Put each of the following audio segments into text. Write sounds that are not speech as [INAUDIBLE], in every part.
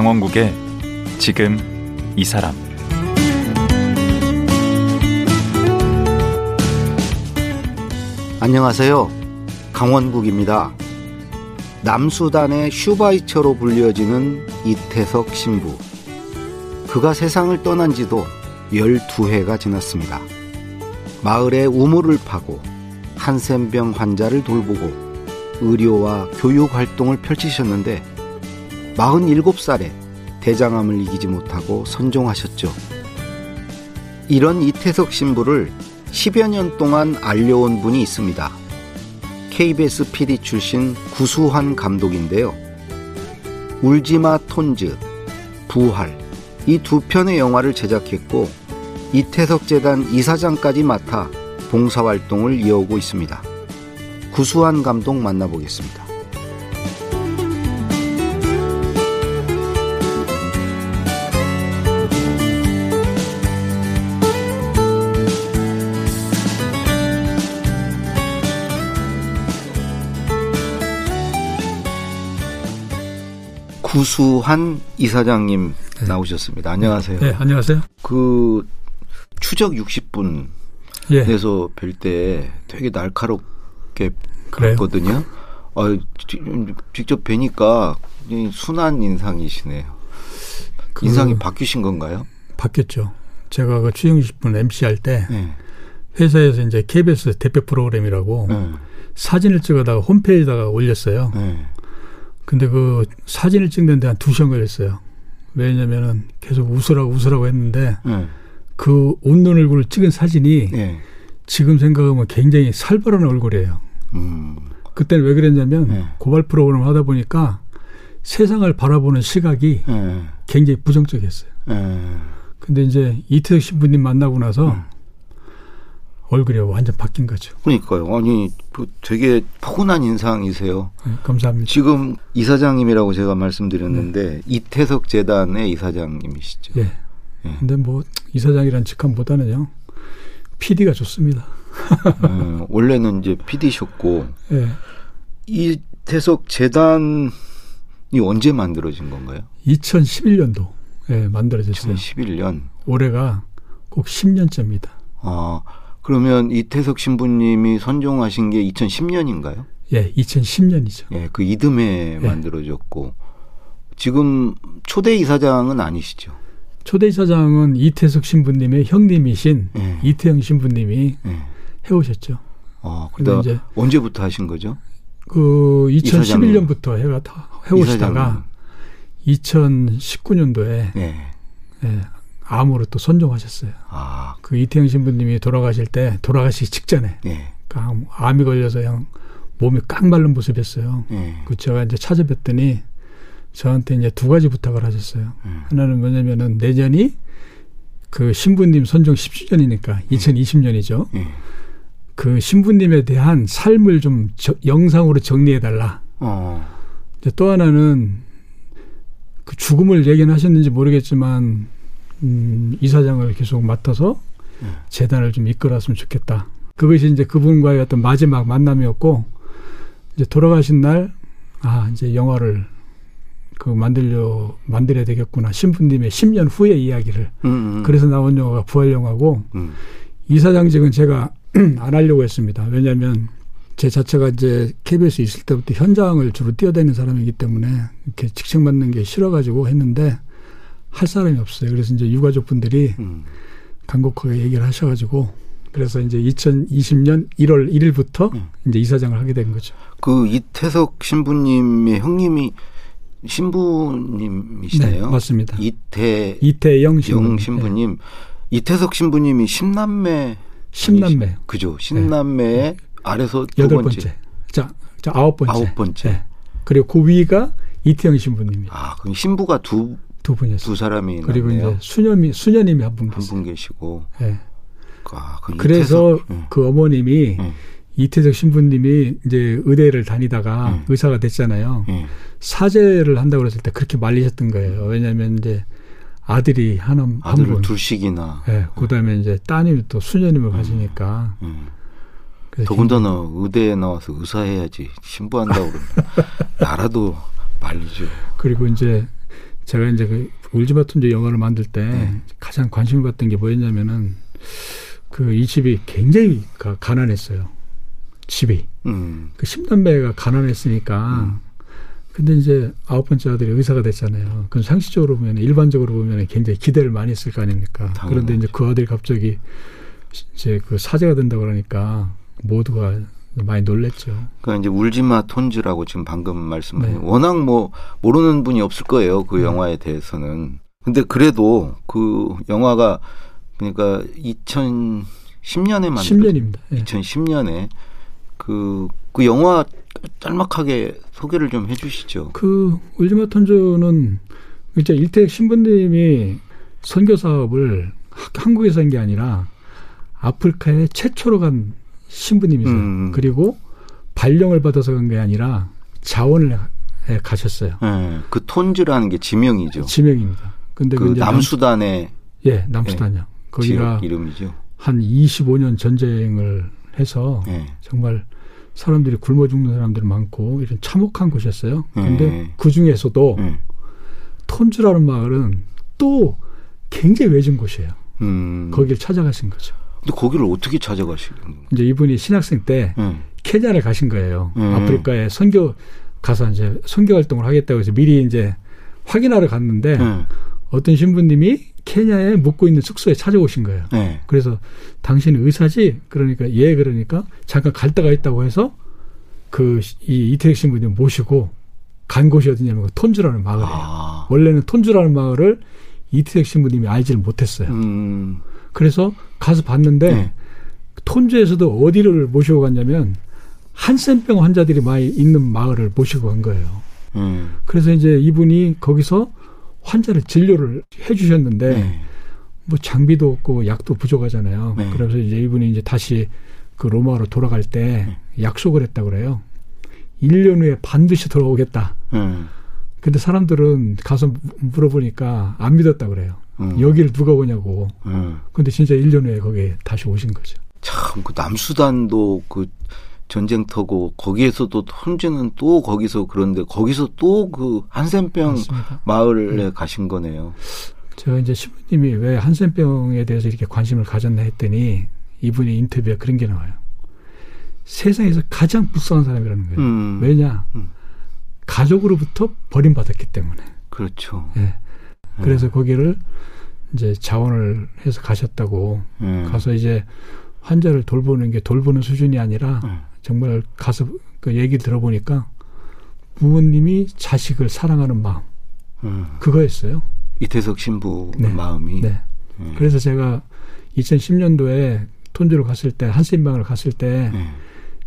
강원국의 지금 이 사람 안녕하세요. 강원국입니다. 남수단의 슈바이처로 불려지는 이태석 신부. 그가 세상을 떠난 지도 12해가 지났습니다. 마을에 우물을 파고 한센병 환자를 돌보고 의료와 교육 활동을 펼치셨는데 47살에 대장암을 이기지 못하고 선종하셨죠. 이런 이태석 신부를 10여 년 동안 알려온 분이 있습니다. KBS PD 출신 구수환 감독인데요. 울지마 톤즈, 부활, 이 두 편의 영화를 제작했고, 이태석 재단 이사장까지 맡아 봉사활동을 이어오고 있습니다. 구수환 감독 만나보겠습니다. 구수한 이사장님 네. 나오셨습니다. 안녕하세요. 네, 안녕하세요. 그 추적 60분 예. 에서 뵐 때 되게 날카롭게 봤거든요. 아, 직접 뵈니까 순한 인상이시네요. 그 인상이 바뀌신 건가요? 바뀌었죠. 제가 그 추정 60분 MC 할때 네. 회사에서 이제 KBS 대표 프로그램이라고 네. 사진을 찍어다가 홈페이지에다가 올렸어요. 네. 근데 그 사진을 찍는 데 한 두 시간 걸렸어요. 왜냐면은 계속 웃으라고 웃으라고 했는데 네. 그 웃는 얼굴을 찍은 사진이 네. 지금 생각하면 굉장히 살벌한 얼굴이에요. 음. 그때는 왜 그랬냐면 네. 고발 프로그램을 하다 보니까 세상을 바라보는 시각이 네. 굉장히 부정적이었어요. 네. 근데 이제 이태석 신부님 만나고 나서 음. 얼굴이 완전 바뀐 거죠. 그러니까요. 아니 뭐 되게 포근한 인상이세요. 네, 감사합니다. 지금 이사장님이라고 제가 말씀드렸는데 네. 이태석 재단의 이사장님이시죠. 예. 네. 근데 뭐 이사장이란 직함보다는요. PD가 좋습니다. 네, 원래는 이제 PD셨고 예. 이태석 재단이 언제 만들어진 건가요? 2011년도 예, 만들어졌어요. 2011년. 올해가 꼭 10년째입니다. 아, 그러면 이태석 신부님이 선종하신 게 2010년인가요? 예, 2010년이죠. 예, 그 이듬해 예. 만들어졌고 지금 초대 이사장은 아니시죠? 초대 이사장은 이태석 신부님의 형님이신 예. 이태영 신부님이 예. 해오셨죠. 아, 그다 이제 언제부터 하신 거죠? 그 2011년부터 해가 해오시다가 2019년도에 예. 예, 암으로 또 선종하셨어요. 아. 그 이태영 신부님이 돌아가실 때 돌아가시기 직전에 예. 그 암이 걸려서 그냥 몸이 깡 마른 모습이었어요. 예. 그 제가 이제 찾아뵀더니 저한테 이제 두 가지 부탁을 하셨어요. 음. 하나는 뭐냐면은 내년이 그 신부님 선종 10주년이니까 2020년이죠. 음. 그 신부님에 대한 삶을 좀 저, 영상으로 정리해 달라. 어. 또 하나는 그 죽음을 예견하셨는지 모르겠지만 음, 이사장을 계속 맡아서 음. 재단을 좀 이끌었으면 좋겠다. 그것이 이제 그분과의 어떤 마지막 만남이었고 이제 돌아가신 날 아, 이제 영화를 그 만들려 만들어야 되겠구나. 신부님의 10년 후의 이야기를. 음, 음. 그래서 나온 영화가 부활 영화고 음. 이사장직은 제가 [CLEARS THROAT] 안 하려고 했습니다. 왜냐하면 제 자체가 이제 KBS 있을 때부터 현장을 주로 뛰어다니는 사람이기 때문에 이렇게 직책 맡는 게 싫어가지고 했는데 할 사람이 없어요. 그래서 이제 유가족분들이 음. 간곡하게 얘기를 하셔가지고 그래서 이제 2020년 1월 1일부터 음. 이제 이사장을 하게 된 거죠. 그 이태석 신부님의 형님이 신부님이시네요. 네, 맞습니다. 이태 이태영 신부님. 신부님. 네. 이태석 신부님이 십남매 십남매 그죠? 십남매의 네. 아래서 여덟 번째. 자, 자 아홉 번째. 아홉 번째. 네. 그리고 그 위가 이태영 신부님입니다. 아, 그럼 신부가 두 두 분이었어요. 두 사람이 그리고 있네요. 이제 수녀미 수녀님이 한 분 계세요. 한분 계시고. 네. 아, 그 그래서 네. 그 어머님이 네. 이태석 신부님이 이제 의대를 다니다가 네. 의사가 됐잖아요. 네. 사제를 한다고 그랬을 때 그렇게 말리셨던 거예요. 왜냐하면 이제 아들이 하나 한 분, 둘씩이나. 네, 그다음에 이제 따님이 또 수녀님을 음. 가지니까. 음. 더군다나 의대에 나와서 의사해야지 신부한다고 그러면 [LAUGHS] 나라도 말리죠. 그리고 이제 제가 이제 그 울지마 톤즈 영화를 만들 때 네. 가장 관심을 받던 게 뭐였냐면은 그 이 집이 굉장히 가, 가난했어요. 집이. 음. 그 10남매가 가난했으니까. 음. 근데 이제 아홉 번째 아들이 의사가 됐잖아요. 그럼 상식적으로 보면 일반적으로 보면 굉장히 기대를 많이 했을 거 아닙니까? 당연하죠. 그런데 이제 그 아들이 갑자기 이제 그 사제가 된다 그러니까 모두가 많이 놀랬죠. 그러니까 이제 울지마 톤즈라고 지금 방금 말씀하신 네. 워낙 뭐 모르는 분이 없을 거예요. 그 네. 영화에 대해서는. 근데 그래도 그 영화가 그러니까 2010년에 만든 10년입니다. 네. 2010년에 그, 그 영화 짤막하게 소개를 좀 해주시죠. 그 울지마 톤즈는 이제 일택 신부님이 선교 사업을 한국에서 한 게 아니라 아프리카에 최초로 간 신부님이세요. 음. 그리고 발령을 받아서 간 게 아니라 자원을 해 가셨어요. 네, 그 톤즈라는 게 지명이죠. 지명입니다. 근데 그 남수단의 예, 남수단이요. 네, 거기가 이름이죠. 한 25년 전쟁을 해서 네. 정말 사람들이 굶어 죽는 사람들이 많고 이런 참혹한 곳이었어요. 근데 네. 그 중에서도 네. 톤즈라는 마을은 또 굉장히 외진 곳이에요. 음. 거기를 찾아가신 거죠. 근데 거기를 어떻게 찾아가시는? 이제 이분이 신학생 때 네. 케냐를 가신 거예요. 네. 아프리카에 선교 가서 이제 선교 활동을 하겠다고 해서 미리 이제 확인하러 갔는데 네. 어떤 신부님이 케냐에 묵고 있는 숙소에 찾아오신 거예요. 네. 그래서 당신은 의사지? 그러니까 예 그러니까 잠깐 갈 데가 있다고 해서 그 이 이태익 신부님 모시고 간 곳이 어디냐면 그 톤주라는 마을이에요. 아. 원래는 톤주라는 마을을 이태익 신부님이 알지를 못했어요. 음. 그래서 가서 봤는데 네. 톤주에서도 어디를 모시고 갔냐면 한센병 환자들이 많이 있는 마을을 모시고 간 거예요. 음. 그래서 이제 이분이 거기서 환자를 진료를 해주셨는데 네. 뭐 장비도 없고 약도 부족하잖아요. 네. 그래서 이제 이분이 이제 다시 그 로마로 돌아갈 때 네. 약속을 했다 그래요. 1년 후에 반드시 돌아오겠다. 음. 근데 사람들은 가서 물어보니까 안 믿었다 그래요. 음. 여기를 누가 오냐고. 음. 근데 진짜 1년 후에 거기에 다시 오신 거죠. 참, 그 남수단도 그 전쟁터고 거기에서도 혼주는 또 거기서 그런데 거기서 또 그 한센병 맞습니다. 마을에 네. 가신 거네요. 제가 이제 신부님이 왜 한센병에 대해서 이렇게 관심을 가졌나 했더니 이분의 인터뷰에 그런 게 나와요. 세상에서 가장 불쌍한 사람이라는 거예요. 음. 왜냐? 음. 가족으로부터 버림받았기 때문에. 그렇죠. 네. 그래서 음. 거기를 이제 자원을 해서 가셨다고 음. 가서 이제 환자를 돌보는 게 돌보는 수준이 아니라 음. 정말 가서 그 얘기 들어보니까 부모님이 자식을 사랑하는 마음 음. 그거였어요. 이태석 신부 네. 마음이. 네. 음. 그래서 제가 2010년도에 톤주를 갔을 때 한센방을 갔을 때 음.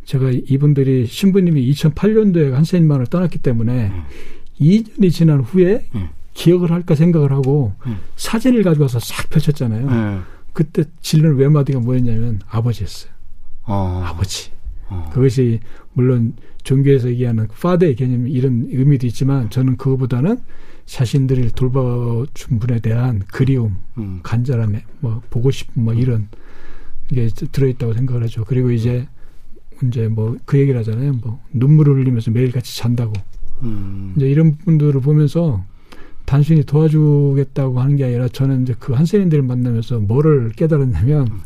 제가 이분들이 신부님이 2008년도에 한센방을 떠났기 때문에 2년이 지난 후에 기억을 할까 생각을 하고 사진을 가져와서 싹 펼쳤잖아요. 그때 질문 외마디가 뭐였냐면 아버지였어요. 어. 아버지. 어. 그것이 물론 종교에서 얘기하는 파더의 개념 이런 의미도 있지만 저는 그거보다는 자신들을 돌봐준 분에 대한 그리움, 음. 간절함, 뭐 보고 싶은 뭐 이런 게 들어있다고 생각을 하죠. 그리고 이제 이제 뭐 그 얘기를 하잖아요. 뭐 눈물을 흘리면서 매일 같이 잔다고. 음. 이제 이런 분들을 보면서 단순히 도와주겠다고 하는 게 아니라 저는 이제 그 한세인들을 만나면서 뭐를 깨달았냐면 음.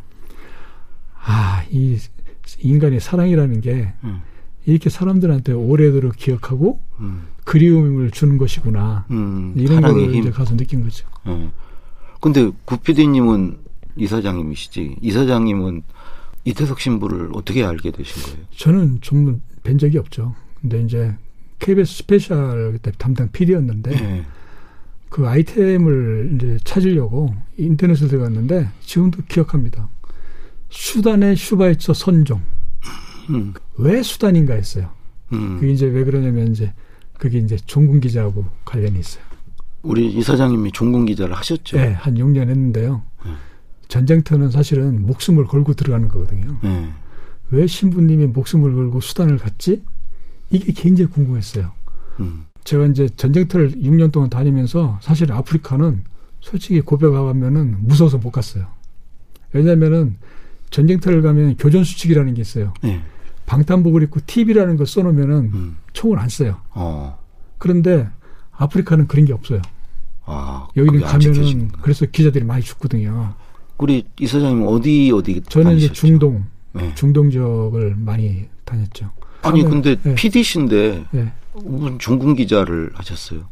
아, 이 인간의 사랑이라는 게 음. 이렇게 사람들한테 오래도록 기억하고 음. 그리움을 주는 것이구나. 음. 이런 걸 이제 가서 느낀 거죠. 음. 근데 구피디님은 이사장님이시지. 이사장님은 이태석 신부를 어떻게 알게 되신 거예요? 저는 좀 뵌 적이 없죠. 근데 이제 KBS 스페셜 그때 담당 PD였는데 네. 그 아이템을 이제 찾으려고 인터넷을 들어갔는데 지금도 기억합니다. 수단의 슈바이처 선종. 음. 왜 수단인가 했어요. 음. 그게 이제 왜 그러냐면 이제 그게 이제 종군 기자하고 관련이 있어요. 우리 이사장님이 종군 기자를 하셨죠? 네, 한 6년 했는데요. 네. 전쟁터는 사실은 목숨을 걸고 들어가는 거거든요. 네. 왜 신부님이 목숨을 걸고 수단을 갔지? 이게 굉장히 궁금했어요. 음. 제가 이제 전쟁터를 6년 동안 다니면서 사실 아프리카는 솔직히 고백하면은 무서워서 못 갔어요. 왜냐면은 전쟁터를 가면 교전 수칙이라는 게 있어요. 네. 방탄복을 입고 TV라는 걸 써놓으면은 음. 총을 안 써요. 어. 그런데 아프리카는 그런 게 없어요. 아, 여기는 가면은 그래서 기자들이 많이 죽거든요. 우리 이 사장님 어디 어디 저는 다니셨죠? 이제 중동 네. 중동 지역을 많이 다녔죠. 아니 근데 네. PD신데 네. 무슨 종군 기자를 하셨어요?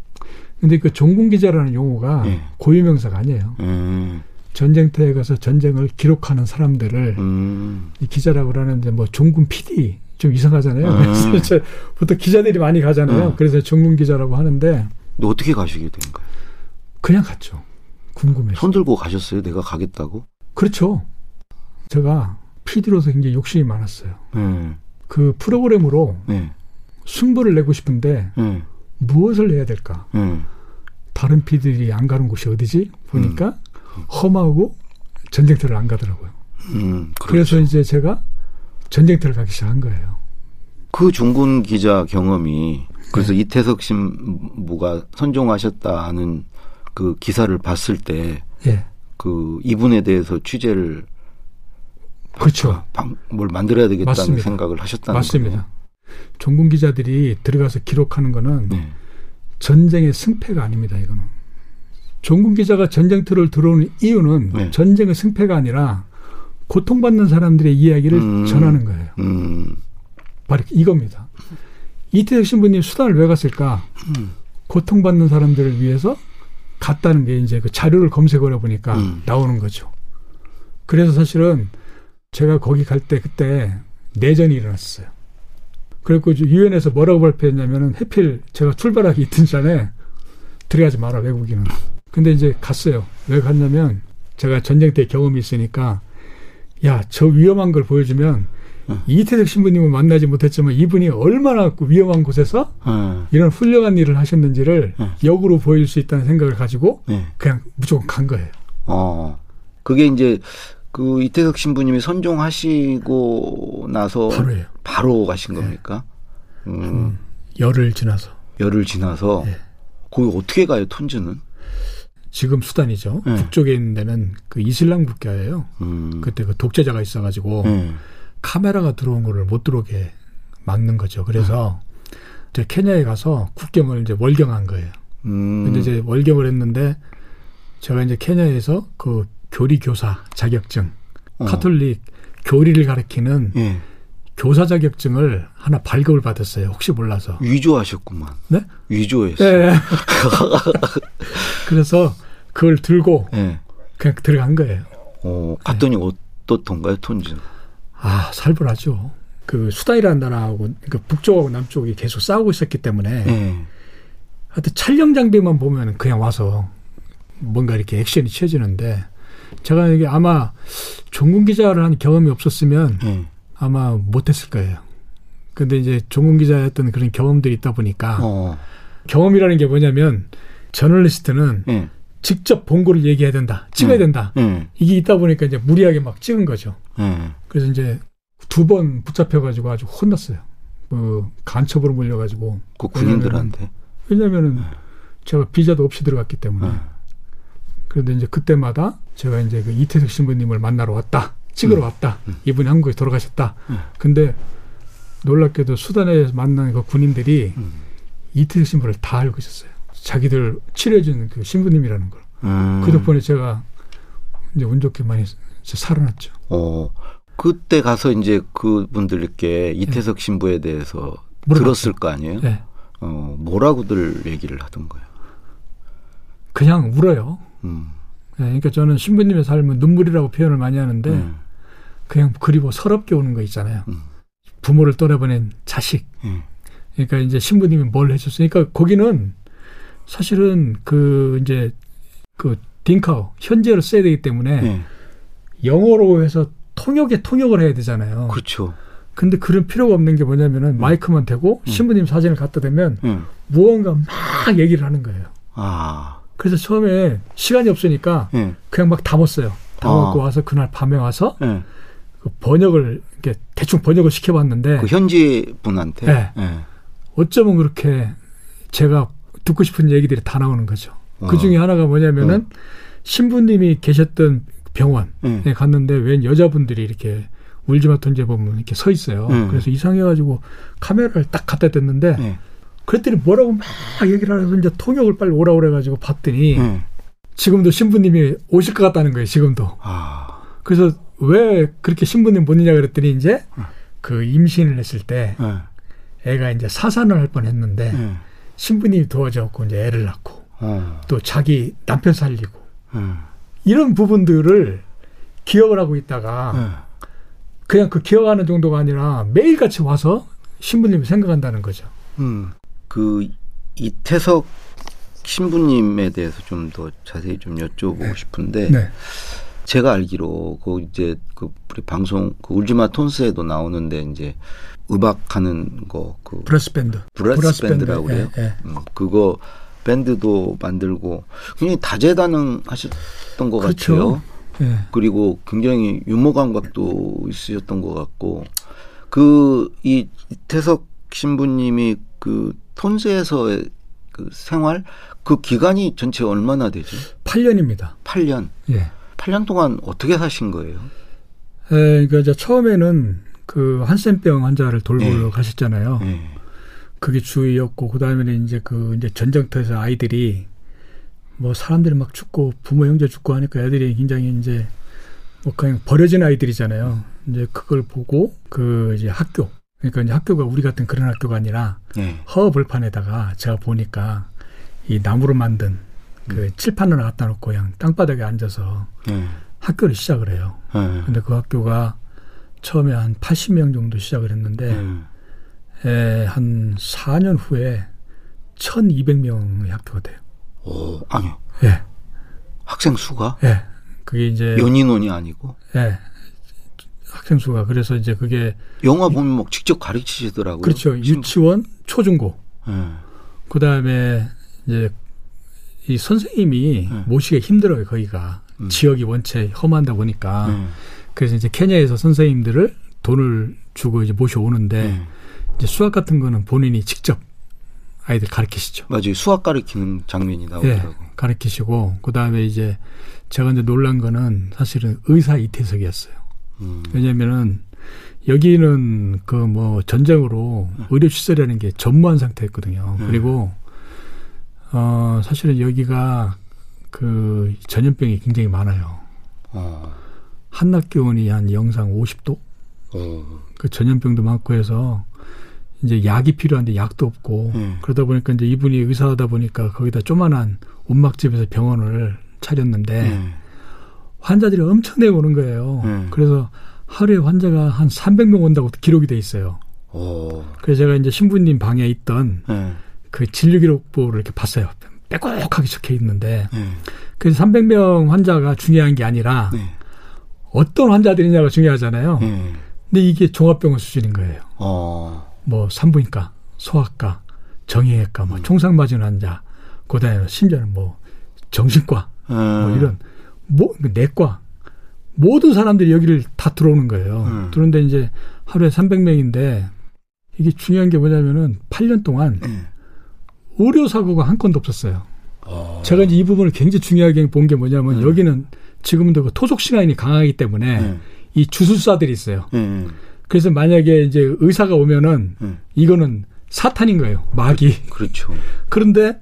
근데 그 종군 기자라는 용어가 네. 고유명사가 아니에요. 음. 전쟁터에 가서 전쟁을 기록하는 사람들을 음. 이 기자라고 그러는데 뭐 종군 PD 좀 이상하잖아요. 음. 그래서 [LAUGHS] 보통 기자들이 많이 가잖아요. 음. 그래서 종군 기자라고 하는데. 근 어떻게 가시게 된 거예요? 그냥 갔죠. 궁금해서. 손 들고 가셨어요? 내가 가겠다고? 그렇죠. 제가 PD로서 굉장히 욕심이 많았어요. 음. 그 프로그램으로 네. 승부를 내고 싶은데 음. 무엇을 해야 될까? 음. 다른 PD들이 안 가는 곳이 어디지? 보니까 음. 험하고 전쟁터를 안 가더라고요. 음, 그렇죠. 그래서 이제 제가 전쟁터를 가기 시작한 거예요. 그 중군 기자 경험이 그래서 네. 이태석 신부가 선종하셨다 하는 그 기사를 봤을 때, 예. 그 이분에 대해서 취재를 그렇죠. 방, 뭘 만들어야 되겠다는 맞습니다. 생각을 하셨다는 맞습니다. 거예요. 종군 기자들이 들어가서 기록하는 거는 네. 전쟁의 승패가 아닙니다. 이거는 종군 기자가 전쟁터를 들어오는 이유는 네. 전쟁의 승패가 아니라 고통받는 사람들의 이야기를 음, 전하는 거예요. 음. 바로 이겁니다. 이태석 신부님 수단을 왜 갔을까? 음. 고통받는 사람들을 위해서 갔다는 게 이제 그 자료를 검색을 해보니까 음. 나오는 거죠. 그래서 사실은 제가 거기 갈 때 그때 내전이 일어났어요. 그리고 유엔에서 뭐라고 발표했냐면은 해필 제가 출발하기 이틀 전에 들어가지 마라 외국인은. 근데 이제 갔어요. 왜 갔냐면 제가 전쟁 때 경험이 있으니까 야 저 위험한 걸 보여주면 어. 이태석 신부님은 만나지 못했지만 이분이 얼마나 그 위험한 곳에서 어. 이런 훌륭한 일을 하셨는지를 어. 역으로 보일 수 있다는 생각을 가지고 네. 그냥 무조건 간 거예요. 어. 그게 이제 그 이태석 신부님이 선종하시고 나서 바로예요. 바로 가신 네. 겁니까? 음. 열을 지나서. 열을 지나서 네. 거기 어떻게 가요 톤즈는? 지금 수단이죠. 네. 북쪽에 있는 데는 그 이슬람 국가예요. 음. 그때 그 독재자가 있어가지고 네. 카메라가 들어온 거를 못 들어오게 막는 거죠. 그래서 이제 케냐에 가서 국경을 이제 월경한 거예요. 음. 근데 이제 월경을 했는데 제가 이제 케냐에서 그 교리 교사 자격증, 어. 카톨릭 교리를 가르치는 예. 교사 자격증을 하나 발급을 받았어요. 혹시 몰라서. 위조하셨구만. 네? 위조했어요. 네. [LAUGHS] [LAUGHS] 그래서 그걸 들고 네. 그냥 들어간 거예요. 어, 갔더니 네. 어떻던가요, 톤즈는? 아, 살벌하죠. 그 수다이라는 나라하고 그 북쪽하고 남쪽이 계속 싸우고 있었기 때문에 네. 하여튼 촬영 장비만 보면 그냥 와서 뭔가 이렇게 액션이 취해지는데 제가 이게 아마 종군 기자를 한 경험이 없었으면 네. 아마 못했을 거예요. 근데 이제 종군 기자였던 그런 경험들이 있다 보니까 어. 경험이라는 게 뭐냐면 저널리스트는 네. 직접 본 거를 얘기해야 된다. 찍어야 네. 된다. 네. 이게 있다 보니까 이제 무리하게 막 찍은 거죠. 네. 그래서 이제 두 번 붙잡혀가지고 아주 혼났어요. 그 간첩으로 몰려가지고. 그 군인들한테. 왜냐면은 네. 제가 비자도 없이 들어갔기 때문에. 네. 그런데 이제 그때마다 제가 이제 그 이태석 신부님을 만나러 왔다. 찍으러 음. 왔다. 음. 이분이 한국에 돌아가셨다. 음. 근데 놀랍게도 수단에서 만난 그 군인들이 음. 이태석 신부를 다 알고 있었어요. 자기들 치료해주는 그 신부님이라는 걸. 음. 그 덕분에 제가 이제 운 좋게 많이 살아났죠. 어. 그때 가서 이제 그분들께 이태석 네. 신부에 대해서 물어봤죠. 들었을 거 아니에요? 네. 어, 뭐라고들 얘기를 하던 거예요? 그냥 울어요. 음. 네, 그러니까 저는 신부님의 삶은 눈물이라고 표현을 많이 하는데 음. 그냥 그리고 서럽게 오는 거 있잖아요. 음. 부모를 떠나보낸 자식. 음. 그러니까 이제 신부님이 뭘 해줬으니까 거기는 사실은 그 이제 그 딩카오 현재를 써야 되기 때문에 네. 영어로 해서 통역에 통역을 해야 되잖아요. 그렇죠. 근데 그런 필요가 없는 게 뭐냐면은 음. 마이크만 대고 음. 신부님 사진을 갖다 대면 음. 무언가 막 얘기를 하는 거예요. 아. 그래서 처음에 시간이 없으니까 네. 그냥 막 담았어요. 담았고 아. 와서 그날 밤에 와서 네. 그 번역을 이렇게 대충 번역을 시켜봤는데 그 현지 분한테 네. 네. 어쩌면 그렇게 제가 듣고 싶은 얘기들이 다 나오는 거죠. 어. 그 중에 하나가 뭐냐면은 어. 신부님이 계셨던 병원에 네. 갔는데 웬 여자분들이 이렇게 울지마 톤제 보면 이렇게 서 있어요. 네. 그래서 이상해가지고 카메라를 딱 갖다 댔는데 네. 그랬더니 뭐라고 막 얘기를 하면서 이제 통역을 빨리 오라 그래가지고 봤더니 네. 지금도 신부님이 오실 것 같다는 거예요. 지금도. 아. 그래서 왜 그렇게 신부님 못 있냐 그랬더니 이제 네. 그 임신을 했을 때 네. 애가 이제 사산을 할 뻔했는데 네. 신부님이 도와줘갖고 이제 애를 낳고 어. 또 자기 남편 살리고 네. 이런 부분들을 기억을 하고 있다가 네. 그냥 그 기억하는 정도가 아니라 매일같이 와서 신부님을 생각한다는 거죠. 음. 그 이태석 신부님에 대해서 좀 더 자세히 좀 여쭤보고 네. 싶은데 네. 제가 알기로 그 이제 그 우리 방송 그 울지마 톤즈에도 나오는데 이제 음악하는 거 그 브라스 밴드 브라스, 밴드라고 그래요. 예, 예. 음, 그거 밴드도 만들고 굉장히 다재다능하셨던 것 그렇죠. 같아요. 예. 그리고 굉장히 유머 감각도 있으셨던 것 같고 그 이 이태석 신부님이 그 톤즈에서의 그 생활 그 기간이 전체 얼마나 되죠? 8년입니다. 8년. 예. 8년 동안 어떻게 사신 거예요? 에, 그러니까 이제 처음에는 그 한센병 환자를 돌보러 네. 가셨잖아요. 네. 그게 주의였고 그다음에는 이제 그 이제 전쟁터에서 아이들이 뭐 사람들이 막 죽고 부모 형제 죽고 하니까 애들이 굉장히 이제 뭐 그냥 버려진 아이들이잖아요. 이제 그걸 보고 그 이제 학교 그러니까 이제 학교가 우리 같은 그런 학교가 아니라 네. 허벌판에다가 제가 보니까 이 나무로 만든 그 음. 칠판을 갖다 놓고 그냥 땅바닥에 앉아서 네. 학교를 시작을 해요. 네. 근데 그 학교가 처음에 한 80명 정도 시작을 했는데 네. 에, 한 4년 후에 1,200명의 학교가 돼요. 오, 아니. 예. 학생 수가? 예. 그게 이제 연인원이 아니고. 예. 학생 수가 그래서 이제 그게 영화 보면 막 직접 가르치시더라고요. 그렇죠. 유치원, 초중고. 예. 그다음에 이제 이 선생님이 네. 모시기 힘들어요 거기가 음. 지역이 원체 험한다 보니까 네. 그래서 이제 케냐에서 선생님들을 돈을 주고 이제 모셔오는데 네. 이제 수학 같은 거는 본인이 직접 아이들 가르치시죠. 맞아요. 수학 가르치는 장면이 나오더라고. 네, 가르치시고 그다음에 이제 제가 이제 놀란 거는 사실은 의사 이태석이었어요. 음. 왜냐면은 여기는 그 뭐 전쟁으로 네. 의료 시설이라는 게 전무한 상태였거든요. 네. 그리고 어, 사실은 여기가 그 전염병이 굉장히 많아요. 어. 한낮 기온이 한 영상 50도? 어. 그 전염병도 많고 해서 이제 약이 필요한데 약도 없고 음. 그러다 보니까 이제 이분이 의사하다 보니까 거기다 조만한 온막집에서 병원을 차렸는데 음. 환자들이 엄청나게 오는 거예요. 음. 그래서 하루에 환자가 한 300명 온다고 기록이 돼 있어요. 오. 그래서 제가 이제 신부님 방에 있던 그 진료 기록부를 이렇게 봤어요. 빼곡하게 적혀 있는데 네. 그래서 300명 환자가 중요한 게 아니라 네. 어떤 환자들이냐가 중요하잖아요. 네. 근데 이게 종합병원 수준인 거예요. 어. 뭐 산부인과, 소아과, 정형외과, 뭐 음. 총상 맞은 환자, 그다음에 심지어는 뭐 정신과, 음. 뭐 이런 뭐 내과 모든 사람들이 여기를 다 들어오는 거예요. 음. 그런데 이제 하루에 300명인데 이게 중요한 게 뭐냐면은 8년 동안 음. 의료 사고가 한 건도 없었어요. 어. 제가 이제 이 부분을 굉장히 중요하게 본 게 뭐냐면 음. 여기는 지금도 그 토속 신앙이 강하기 때문에 음. 이 주술사들이 있어요. 음. 그래서 만약에 이제 의사가 오면은 이거는 사탄인 거예요. 마귀. 그렇죠. 그런데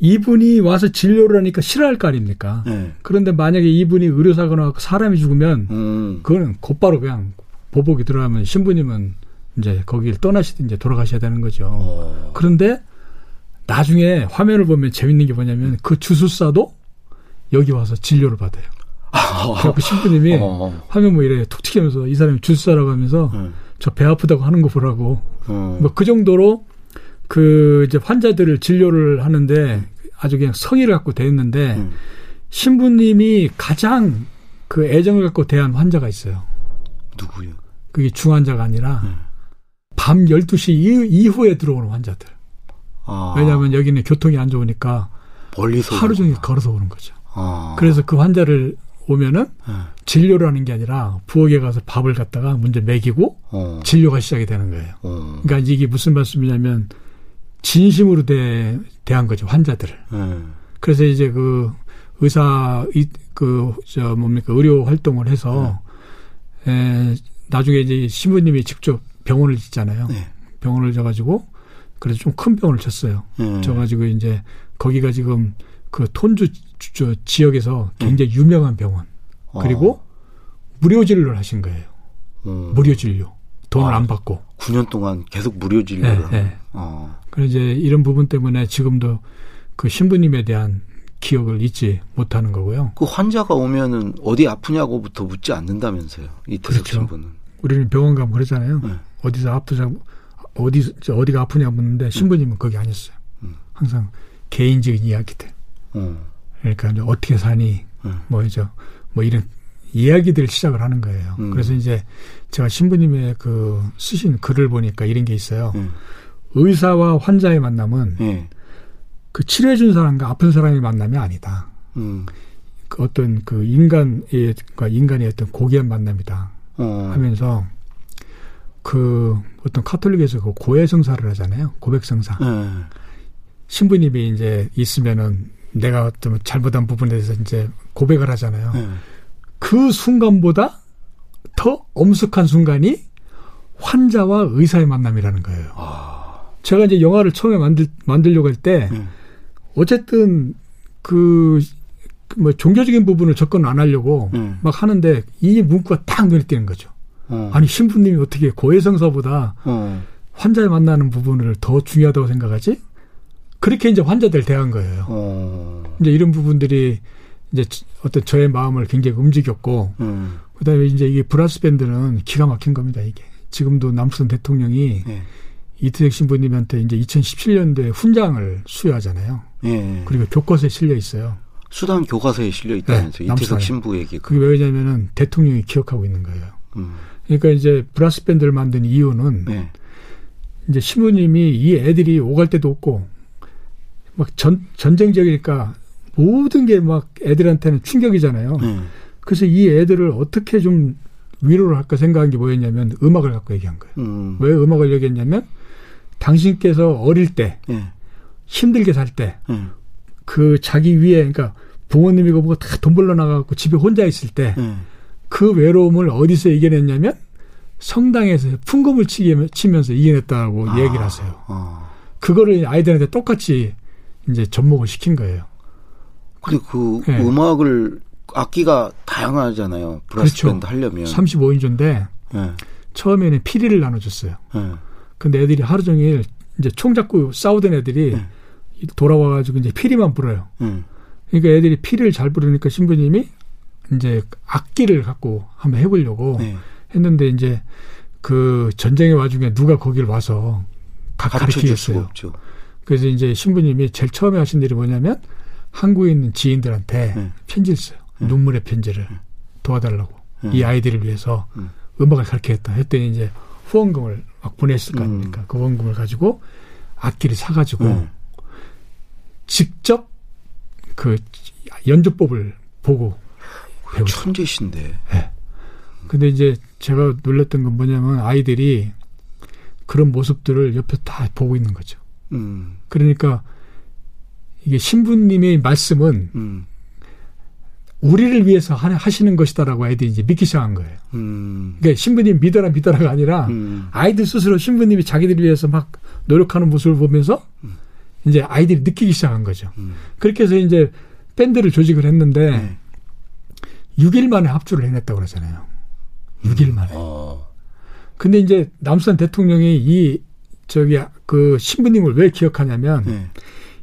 이분이 와서 진료를 하니까 싫어할 거 아닙니까? 네. 그런데 만약에 이분이 의료사고나 사람이 죽으면 음. 그거는 곧바로 그냥 보복이 들어가면 신부님은 이제 거기를 떠나시든지 돌아가셔야 되는 거죠. 어. 그런데 나중에 화면을 보면 재밌는 게 뭐냐면 그 주술사도 여기 와서 진료를 받아요. 그 신부님이 [LAUGHS] 어. 화면 뭐 이래 툭 튀기면서 이 사람이 주술사라고 하면서 음. 저배 아프다고 하는 거 보라고 음. 뭐그 정도로 그 이제 환자들을 진료를 하는데 아주 그냥 성의를 갖고 대했는데 음. 신부님이 가장 그 애정을 갖고 대한 환자가 있어요. 누구요? 그게 중환자가 아니라 음. 밤 12시 이후 에 들어오는 환자들. 아. 왜냐하면 여기는 교통이 안 좋으니까 멀리서 하루 종일 걸어서 오는 거죠. 아. 그래서 그 환자를 오면은 네. 진료를 하는 게 아니라 부엌에 가서 밥을 갖다가 먼저 먹이고 어. 진료가 시작이 되는 거예요. 어. 그러니까 이게 무슨 말씀이냐면 진심으로 대, 대한 거죠 환자들을. 네. 그래서 이제 그 의사 이그저 뭡니까 의료 활동을 해서 네. 에, 나중에 이제 신부님이 직접 병원을 짓잖아요. 네. 병원을 져가지고 그래서 좀 큰 병을 쳤어요. 음. 져가지고 이제 거기가 지금 그 톤주 저 지역에서 굉장히 음. 유명한 병원. 그리고 어. 무료 진료를 하신 거예요. 음. 무료 진료. 돈을 아, 안 받고. 9년 동안 계속 무료 진료를. 네, 네. 어. 그래서 이제 이런 부분 때문에 지금도 그 신부님에 대한 기억을 잊지 못하는 거고요. 그 환자가 오면은 어디 아프냐고부터 묻지 않는다면서요. 이태석 그렇죠. 신부는. 우리는 병원 가면 그러잖아요. 네. 어디서 아프자 어디 어디가 아프냐 묻는데 신부님은 거기 아니었어요. 음. 항상 개인적인 이야기들. 음. 그러니까 이제 어떻게 사니 음. 뭐죠 뭐 이런 이야기들을 시작을 하는 거예요. 음. 그래서 이제 제가 신부님의 그 쓰신 글을 보니까 이런 게 있어요. 음. 의사와 환자의 만남은 예. 그 치료해준 사람과 아픈 사람의 만남이 아니다. 음. 그 어떤 그 인간의 그 인간의 어떤 고귀한 만남이다. 어. 하면서 그 어떤 카톨릭에서 그 고해성사를 하잖아요. 고백성사. 예. 신부님이 이제 있으면은 내가 좀 잘못한 부분에 대해서 이제 고백을 하잖아요. 예. 그 순간보다 더 엄숙한 순간이 환자와 의사의 만남이라는 거예요. 아. 제가 이제 영화를 처음에 만들, 만들려고 할때 음. 어쨌든 그, 뭐 종교적인 부분을 접근 안 하려고 음. 막 하는데 이 문구가 딱 눈에 띄는 거죠. 어. 아니 신부님이 어떻게 고해성사보다 어. 환자를 만나는 부분을 더 중요하다고 생각하지? 그렇게 이제 환자들 대한 거예요. 어. 이제 이런 부분들이 이제 어떤 저의 마음을 굉장히 움직였고, 음. 그 다음에 이제 이게 브라스 밴드는 기가 막힌 겁니다, 이게. 지금도 남수단 대통령이 네. 이태석 신부님한테 이제 2017년도에 훈장을 수여하잖아요. 네. 그리고 교과서에 실려 있어요. 수단 교과서에 실려 있다면서 네, 이태석 신부에게. 그게 왜냐면은 대통령이 기억하고 있는 거예요. 음. 그러니까 이제 브라스 밴드를 만든 이유는 네. 이제 신부님이 이 애들이 오갈 데도 없고 막 전, 전쟁적이니까 모든 게 막 애들한테는 충격이잖아요. 네. 그래서 이 애들을 어떻게 좀 위로를 할까 생각한 게 뭐였냐면 음악을 갖고 얘기한 거예요. 음. 왜 음악을 얘기했냐면 당신께서 어릴 때 네. 힘들게 살 때그 네. 자기 위에 그러니까 부모님이 그보고 다 돈 벌러 나가고 집에 혼자 있을 때그 네. 외로움을 어디서 이겨냈냐면 성당에서 풍금을 치면서 이겨냈다고 아. 얘기를 하세요. 아. 그거를 아이들한테 똑같이 이제 접목을 시킨 거예요. 근데 그 네. 음악을 악기가 다양하잖아요. 브라스 그렇죠. 밴드 하려면 35인조인데 네. 처음에는 피리를 나눠줬어요. 네. 근데 애들이 하루 종일 이제 총 잡고 싸우던 애들이 네. 돌아와가지고 이제 피리만 불어요. 네. 그러니까 애들이 피리를 잘 부르니까 신부님이 이제 악기를 갖고 한번 해보려고 네. 했는데 이제 그 전쟁의 와중에 누가 거기를 와서 가르치겠어요. 그래서 이제 신부님이 제일 처음에 하신 일이 뭐냐면 한국에 있는 지인들한테 네. 편지를 써요. 네. 눈물의 편지를 네. 도와달라고 네. 이 아이들을 위해서 음. 악을 가르치겠다 했더니 이제 후원금을 막 보냈을 거 음. 아닙니까? 음. 그 후원금을 가지고 악기를 사가지고 네. 직접 그 연주법을 보고 배우죠. 천재신데. 네. 근데 이제 제가 놀랐던 건 뭐냐면 아이들이 그런 모습들을 옆에 다 보고 있는 거죠. 음. 그러니까 이게 신부님의 말씀은 음. 우리를 위해서 하시는 것이다라고 아이들이 이제 믿기 시작한 거예요. 음. 그러니까 신부님 믿어라 믿어라가 아니라 음. 아이들 스스로 신부님이 자기들을 위해서 막 노력하는 모습을 보면서 음. 이제 아이들이 느끼기 시작한 거죠. 음. 그렇게 해서 이제 밴드를 조직을 했는데 네. 6일 만에 합주를 해냈다고 그러잖아요. 6일 만에. 어. 근데 이제 남수산 대통령이 이 저기 그 신부님을 왜 기억하냐면 네.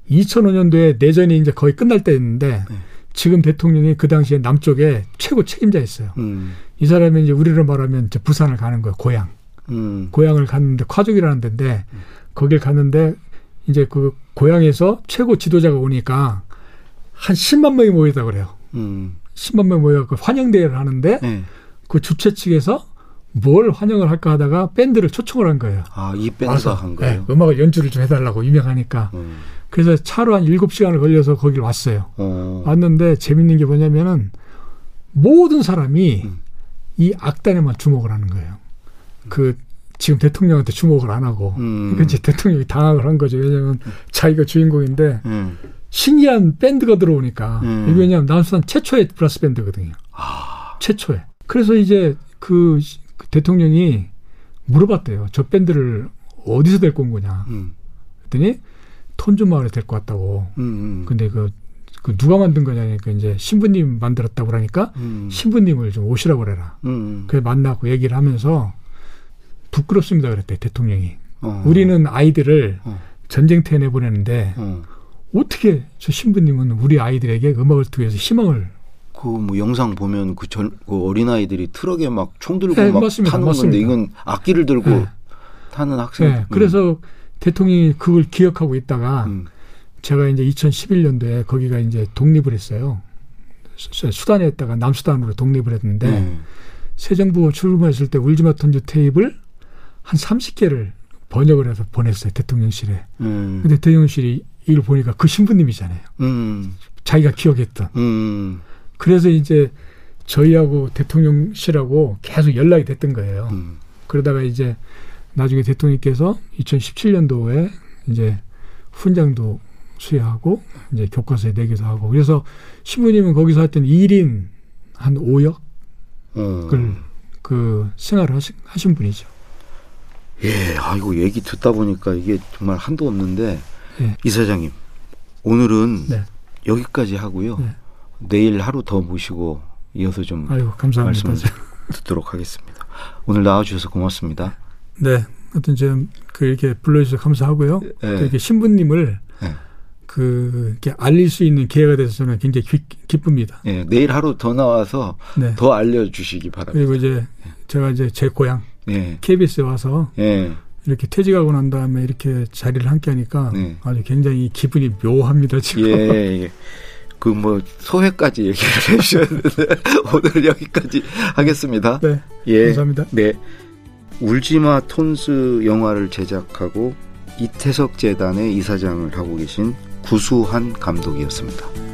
2005년도에 내전이 이제 거의 끝날 때였는데 네. 지금 대통령이 그 당시에 남쪽에 최고 책임자였어요. 음. 이 사람이 이제 우리로 말하면 이제 부산을 가는 거예요. 고향. 음. 고향을 갔는데 화족이라는 데인데 음. 거길 갔는데 이제 그 고향에서 최고 지도자가 오니까 한 10만 명이 모이다 그래요. 음. 10만 명이 모여 그 환영대회를 하는데 네. 그 주최 측에서 뭘 환영을 할까 하다가 밴드를 초청을 한 거예요. 아, 이 밴드가 한 거예요? 네, 음악을 연주를 좀 해달라고 유명하니까. 음. 그래서 차로 한 7시간을 걸려서 거기를 왔어요. 어. 왔는데 재밌는 게 뭐냐면은 모든 사람이 음. 이 악단에만 주목을 하는 거예요. 그 지금 대통령한테 주목을 안 하고 음. 그러니까 이제 대통령이 당황을 한 거죠. 왜냐하면 자기가 주인공인데 음. 신기한 밴드가 들어오니까 음. 왜냐하면 남수산 최초의 브라스 밴드거든요. 아. 최초의. 그래서 이제 그, 그 대통령이 물어봤대요. 저 밴드를 어디서 데리고 온 거냐. 음. 그랬더니 톤주 마을에 데리고 왔다고. 음, 음. 근데 그, 그 누가 만든 거냐니까 이제 신부님 만들었다고 그러니까 음. 신부님을 좀 오시라고 그래라. 음. 음. 그래 만나고 얘기를 하면서 부끄럽습니다 그랬대 대통령이. 어. 우리는 아이들을 어. 전쟁터에 내보내는데 어. 어떻게 저 신부님은 우리 아이들에게 음악을 통해서 희망을 그 뭐 영상 보면 그, 전, 그 어린 아이들이 트럭에 막 총 들고 네, 막 맞습니다. 타는 맞습니다. 건데 이건 악기를 들고 네. 타는 학생. 네. 그래서 대통령이 그걸 기억하고 있다가 음. 제가 이제 2011년도에 거기가 이제 독립을 했어요. 수단에 있다가 남수단으로 독립을 했는데 음. 새 정부가 출범했을 때 울지마 턴즈 테이프를 한 30개를 번역을 해서 보냈어요 대통령실에. 음. 근데 대통령실이 이걸 보니까 그 신부님이잖아요. 음. 자기가 기억했던. 음. 그래서 이제 저희하고 대통령실하고 계속 연락이 됐던 거예요. 음. 그러다가 이제 나중에 대통령께서 2017년도에 이제 훈장도 수여하고 이제 교과서에 내기도 하고 그래서 신부님은 거기서 하여튼 1인 한 5역을 음. 그 생활을 하신, 하신 분이죠. 예, 아이고 얘기 듣다 보니까 이게 정말 한도 없는데 예. 이사장님 오늘은 네. 여기까지 하고요. 네. 내일 하루 더 모시고 이어서 좀 아이고, 감사합니다. 말씀 듣도록 하겠습니다. 오늘 나와주셔서 고맙습니다. 네, 하여튼 지금 그 이렇게 불러주셔서 감사하고요. 네. 이렇게 신부님을 네. 그 이렇게 알릴 수 있는 기회가 돼서 저는 굉장히 기, 쁩니다 네, 내일 하루 더 나와서 네. 더 알려주시기 바랍니다. 그리고 이제 제가 이제 제 고향 네. KBS에 와서 네. 이렇게 퇴직하고 난 다음에 이렇게 자리를 함께 하니까 네. 아주 굉장히 기분이 묘합니다 지금. 예, 예. 그뭐 소회까지 얘기를 해주셨는데 [LAUGHS] 오늘 여기까지 하겠습니다. 네. 예. 감사합니다. 네. 울지마 톤스 영화를 제작하고 이태석 재단의 이사장을 하고 계신 구수한 감독이었습니다.